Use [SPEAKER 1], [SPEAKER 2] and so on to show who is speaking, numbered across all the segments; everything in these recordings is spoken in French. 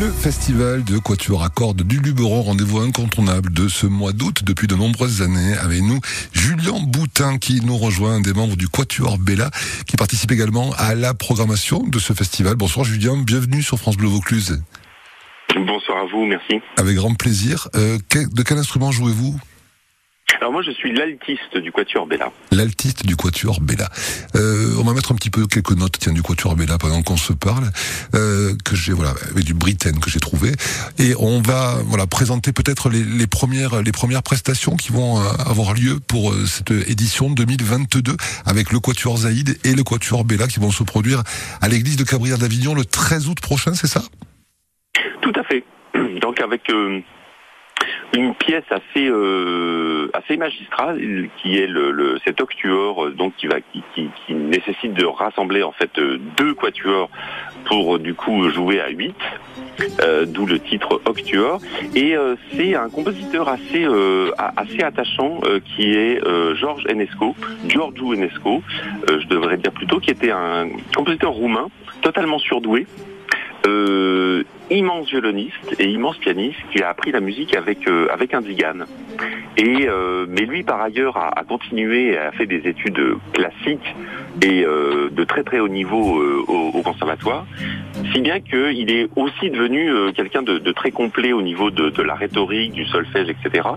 [SPEAKER 1] Le festival de Quatuor à cordes du Luberon, rendez-vous incontournable de ce mois d'août depuis de nombreuses années. Avec nous, Julien Boutin qui nous rejoint, un des membres du Quatuor Bella, qui participe également à la programmation de ce festival. Bonsoir Julien, bienvenue sur France Bleu Vaucluse.
[SPEAKER 2] Bonsoir à vous, merci.
[SPEAKER 1] Avec grand plaisir. Euh, de quel instrument jouez-vous?
[SPEAKER 2] Alors moi je suis l'altiste du Quatuor Bella.
[SPEAKER 1] L'altiste du Quatuor Bella. Euh, on va mettre un petit peu quelques notes tiens, du Quatuor Bella pendant qu'on se parle, euh, que j'ai voilà avec du Britten que j'ai trouvé, et on va voilà présenter peut-être les, les, premières les premières prestations qui vont euh, avoir lieu pour euh, cette édition 2022 avec le Quatuor Zaïd et le Quatuor Bella qui vont se produire à l'église de Cabrières d'Avignon le 13 août prochain, c'est ça?
[SPEAKER 2] Tout à fait. Donc avec euh, une pièce assez euh, assez magistrale qui est le, cet octuor euh, donc qui va qui, nécessite de rassembler en fait euh, deux quatuors pour du coup jouer à 8 euh, d'où le titre Octuor. Et c'est un compositeur assez assez attachant qui est Georges Enesco Giorgio Enesco je devrais dire plutôt qui était un compositeur roumain totalement surdoué euh, immense violoniste et immense pianiste qui a appris la musique avec euh, avec un digan. Et euh, mais lui par ailleurs a, continué, a fait des études classiques et de très très haut niveau au, au, conservatoire, si bien qu'il est aussi devenu euh, quelqu'un de, très complet au niveau de, la rhétorique, du solfège, etc.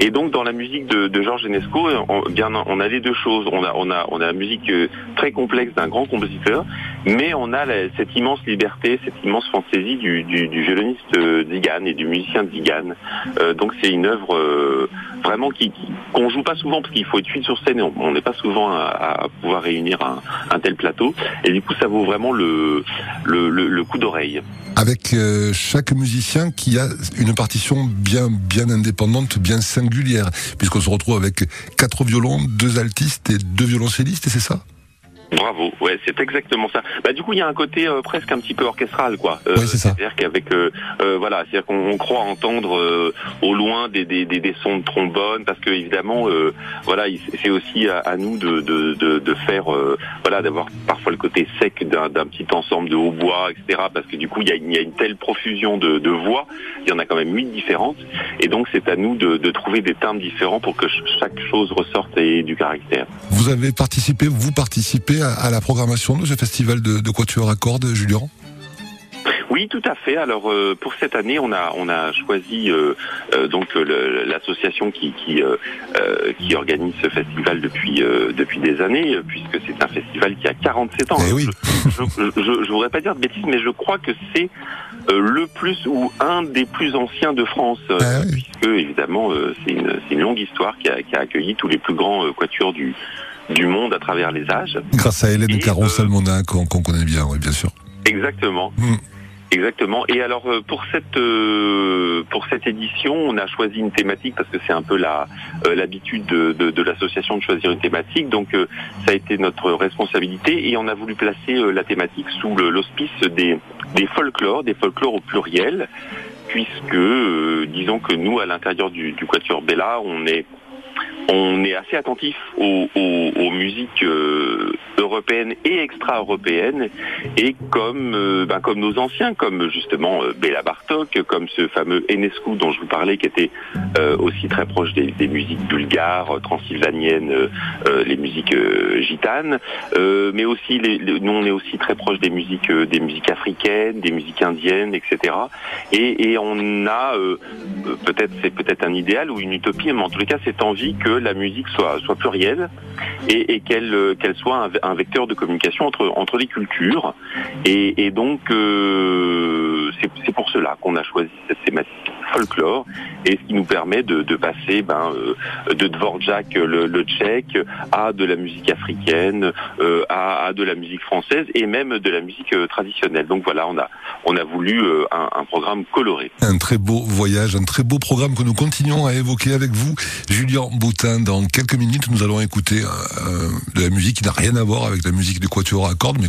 [SPEAKER 2] Et donc dans la musique de, Georges Enesco, on, bien on a les deux choses. On a on a on a la musique très complexe d'un grand compositeur, mais on a cette immense liberté, cette immense fantaisie du, violoniste Zigan et du musicien Zigan. Euh, donc c'est une œuvre euh, vraiment qui qu'on joue pas souvent parce qu'il faut être suite sur scène et on n'est pas souvent à, à, pouvoir réunir un, un, tel plateau. Et du coup ça vaut vraiment le le, le, le coup d'oreille.
[SPEAKER 1] Avec euh, chaque musicien qui a une partition bien bien indépendante, bien singulière, puisqu'on se retrouve avec quatre violons, deux altistes et deux violoncellistes, et c'est ça?
[SPEAKER 2] Bravo, ouais, c'est exactement ça. Bah du coup, il y a un côté euh, presque un petit peu orchestral, quoi.
[SPEAKER 1] Euh, oui, c'est ça.
[SPEAKER 2] C'est-à-dire qu'avec, euh, euh voilà, c'est-à-dire qu'on croit entendre euh, au loin des, des, des, des, sons de trombone, parce que évidemment, voilà, c'est aussi à, à, nous de, de, de, de faire, voilà, d'avoir parfois le côté sec d'un petit ensemble de hautbois, etc. Parce que du coup, il y a, il y a une telle profusion de, de, voix, il y en a quand même huit différentes, et donc c'est à nous de, de trouver des termes différents pour que chaque chose ressorte et ait du caractère.
[SPEAKER 1] Vous avez participé, vous participez à la programmation de ce festival de, de Quatuor à cordes, Julien?
[SPEAKER 2] Oui, tout à fait. Alors euh, pour cette année, on a on a choisi euh, euh, donc l'association qui qui, qui organise ce festival depuis depuis des années, puisque c'est un festival qui a 47 ans.
[SPEAKER 1] Eh oui.
[SPEAKER 2] Je, je, je, je, voudrais pas dire de bêtises, mais je crois que c'est le plus ou un des plus anciens de France,
[SPEAKER 1] oui.
[SPEAKER 2] puisque évidemment c'est une une longue histoire qui a, qui a accueilli tous les plus grands quatuors du du monde à travers les âges.
[SPEAKER 1] Grâce à Hélène Caron Salmona qu'on qu connaît bien, oui, bien sûr.
[SPEAKER 2] Exactement. Mmh. Exactement. Et alors pour cette euh, pour cette édition, on a choisi une thématique parce que c'est un peu la euh, l'habitude de, de, de l'association de choisir une thématique. Donc euh, ça a été notre responsabilité et on a voulu placer la thématique sous l'auspice des des folklores, des folklores au pluriel, puisque disons que nous à l'intérieur du, du Quatuor Bella, on est on est assez attentif aux, aux, aux musiques euh, européennes et extra-européennes, et comme euh, ben, comme nos anciens, comme justement euh, Béla Bartok, comme ce fameux Enescu dont je vous parlais, qui était euh, aussi très proche des, musiques bulgares, transylvaniennes, euh, les musiques gitanes, mais aussi nous on est aussi très proche des musiques des musiques africaines, des musiques indiennes, etc. Et, on a peut-être c'est peut-être un idéal ou une utopie, mais en tous les cas cette envie que la musique soit soit plurielle et, qu'elle soit un, vecteur de communication entre entre les cultures. Et, et donc euh, c'est pour cela qu'on a choisi cette thématique folklore et ce qui nous permet de, passer ben, euh, de Dvorak le, le, tchèque à de la musique africaine euh, à, de la musique française et même de la musique euh, traditionnelle. Donc voilà on a on a voulu un, programme coloré.
[SPEAKER 1] Un très beau voyage un très beau programme que nous continuons à évoquer avec vous Julien Boutin. Dans quelques minutes nous allons écouter de la musique qui n'a rien à voir avec la musique du quatuor à cordes mais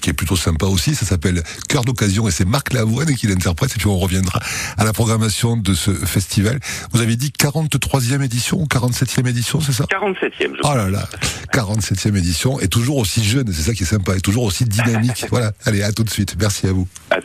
[SPEAKER 1] qui est plutôt sympa aussi. Ça s'appelle Cœur d'occasion et c'est Marc Lavoine qui l'interprète et puis on reviendra à la programmation de ce festival. Vous avez dit 43e édition ou 47e édition, c'est ça
[SPEAKER 2] 47e, je
[SPEAKER 1] Oh là là, 47e édition et toujours aussi jeune, c'est ça qui est sympa, et toujours aussi dynamique. voilà, allez, à tout de suite. Merci à vous.
[SPEAKER 2] À